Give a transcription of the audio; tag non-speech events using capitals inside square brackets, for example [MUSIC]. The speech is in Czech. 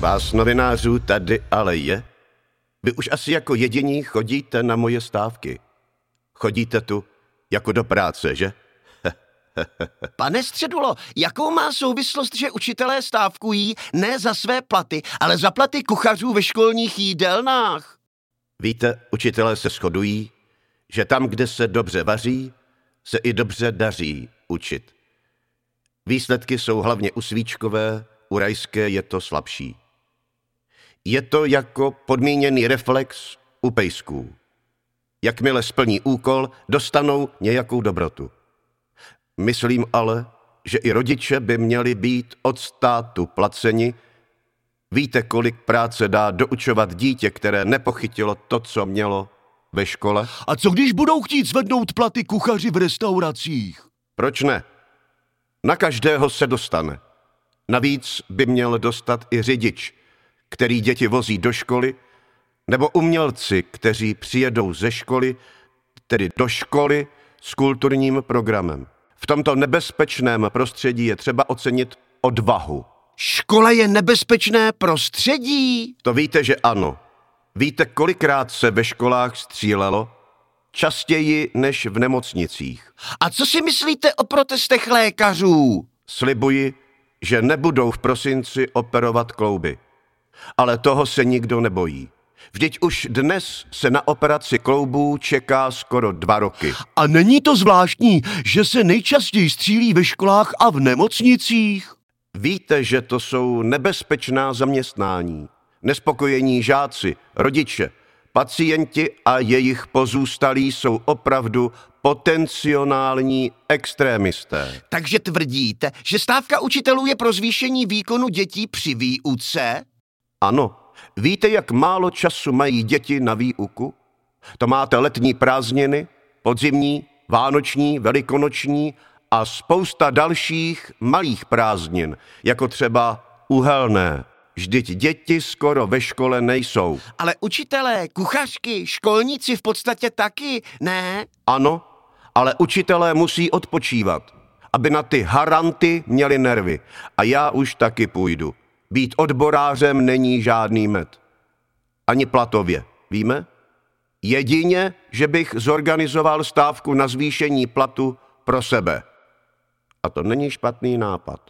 Vás novinářů tady ale je. Vy už asi jako jediní chodíte na moje stávky. Chodíte tu jako do práce, že? [LAUGHS] Pane Středulo, jakou má souvislost, že učitelé stávkují ne za své platy, ale za platy kuchařů ve školních jídelnách? Víte, učitelé se shodují, že tam, kde se dobře vaří, se i dobře daří učit. Výsledky jsou hlavně u svíčkové, u rajské je to slabší. Je to jako podmíněný reflex u pejsků. Jakmile splní úkol, dostanou nějakou dobrotu. Myslím ale, že i rodiče by měli být od státu placeni. Víte, kolik práce dá doučovat dítě, které nepochytilo to, co mělo ve škole? A co když budou chtít zvednout platy kuchaři v restauracích? Proč ne? Na každého se dostane. Navíc by měl dostat i řidič, který děti vozí do školy, nebo umělci, kteří přijedou ze školy, tedy do školy s kulturním programem. V tomto nebezpečném prostředí je třeba ocenit odvahu. Škola je nebezpečné prostředí? To víte, že ano. Víte, kolikrát se ve školách střílelo? Častěji než v nemocnicích. A co si myslíte o protestech lékařů? Slibuji, že nebudou v prosinci operovat klouby. Ale toho se nikdo nebojí. Vždyť už dnes se na operaci kloubů čeká skoro dva roky. A není to zvláštní, že se nejčastěji střílí ve školách a v nemocnicích? Víte, že to jsou nebezpečná zaměstnání. Nespokojení žáci, rodiče, pacienti a jejich pozůstalí jsou opravdu potenciální extrémisté. Takže tvrdíte, že stávka učitelů je pro zvýšení výkonu dětí při výuce? Ano, víte, jak málo času mají děti na výuku? To máte letní prázdniny, podzimní, vánoční, velikonoční a spousta dalších malých prázdnin, jako třeba uhelné. Vždyť děti skoro ve škole nejsou. Ale učitelé, kuchařky, školníci v podstatě taky, ne? Ano, ale učitelé musí odpočívat, aby na ty haranty měli nervy. A já už taky půjdu. Být odborářem není žádný med. Ani platově, víme? Jedině, že bych zorganizoval stávku na zvýšení platu pro sebe. A to není špatný nápad.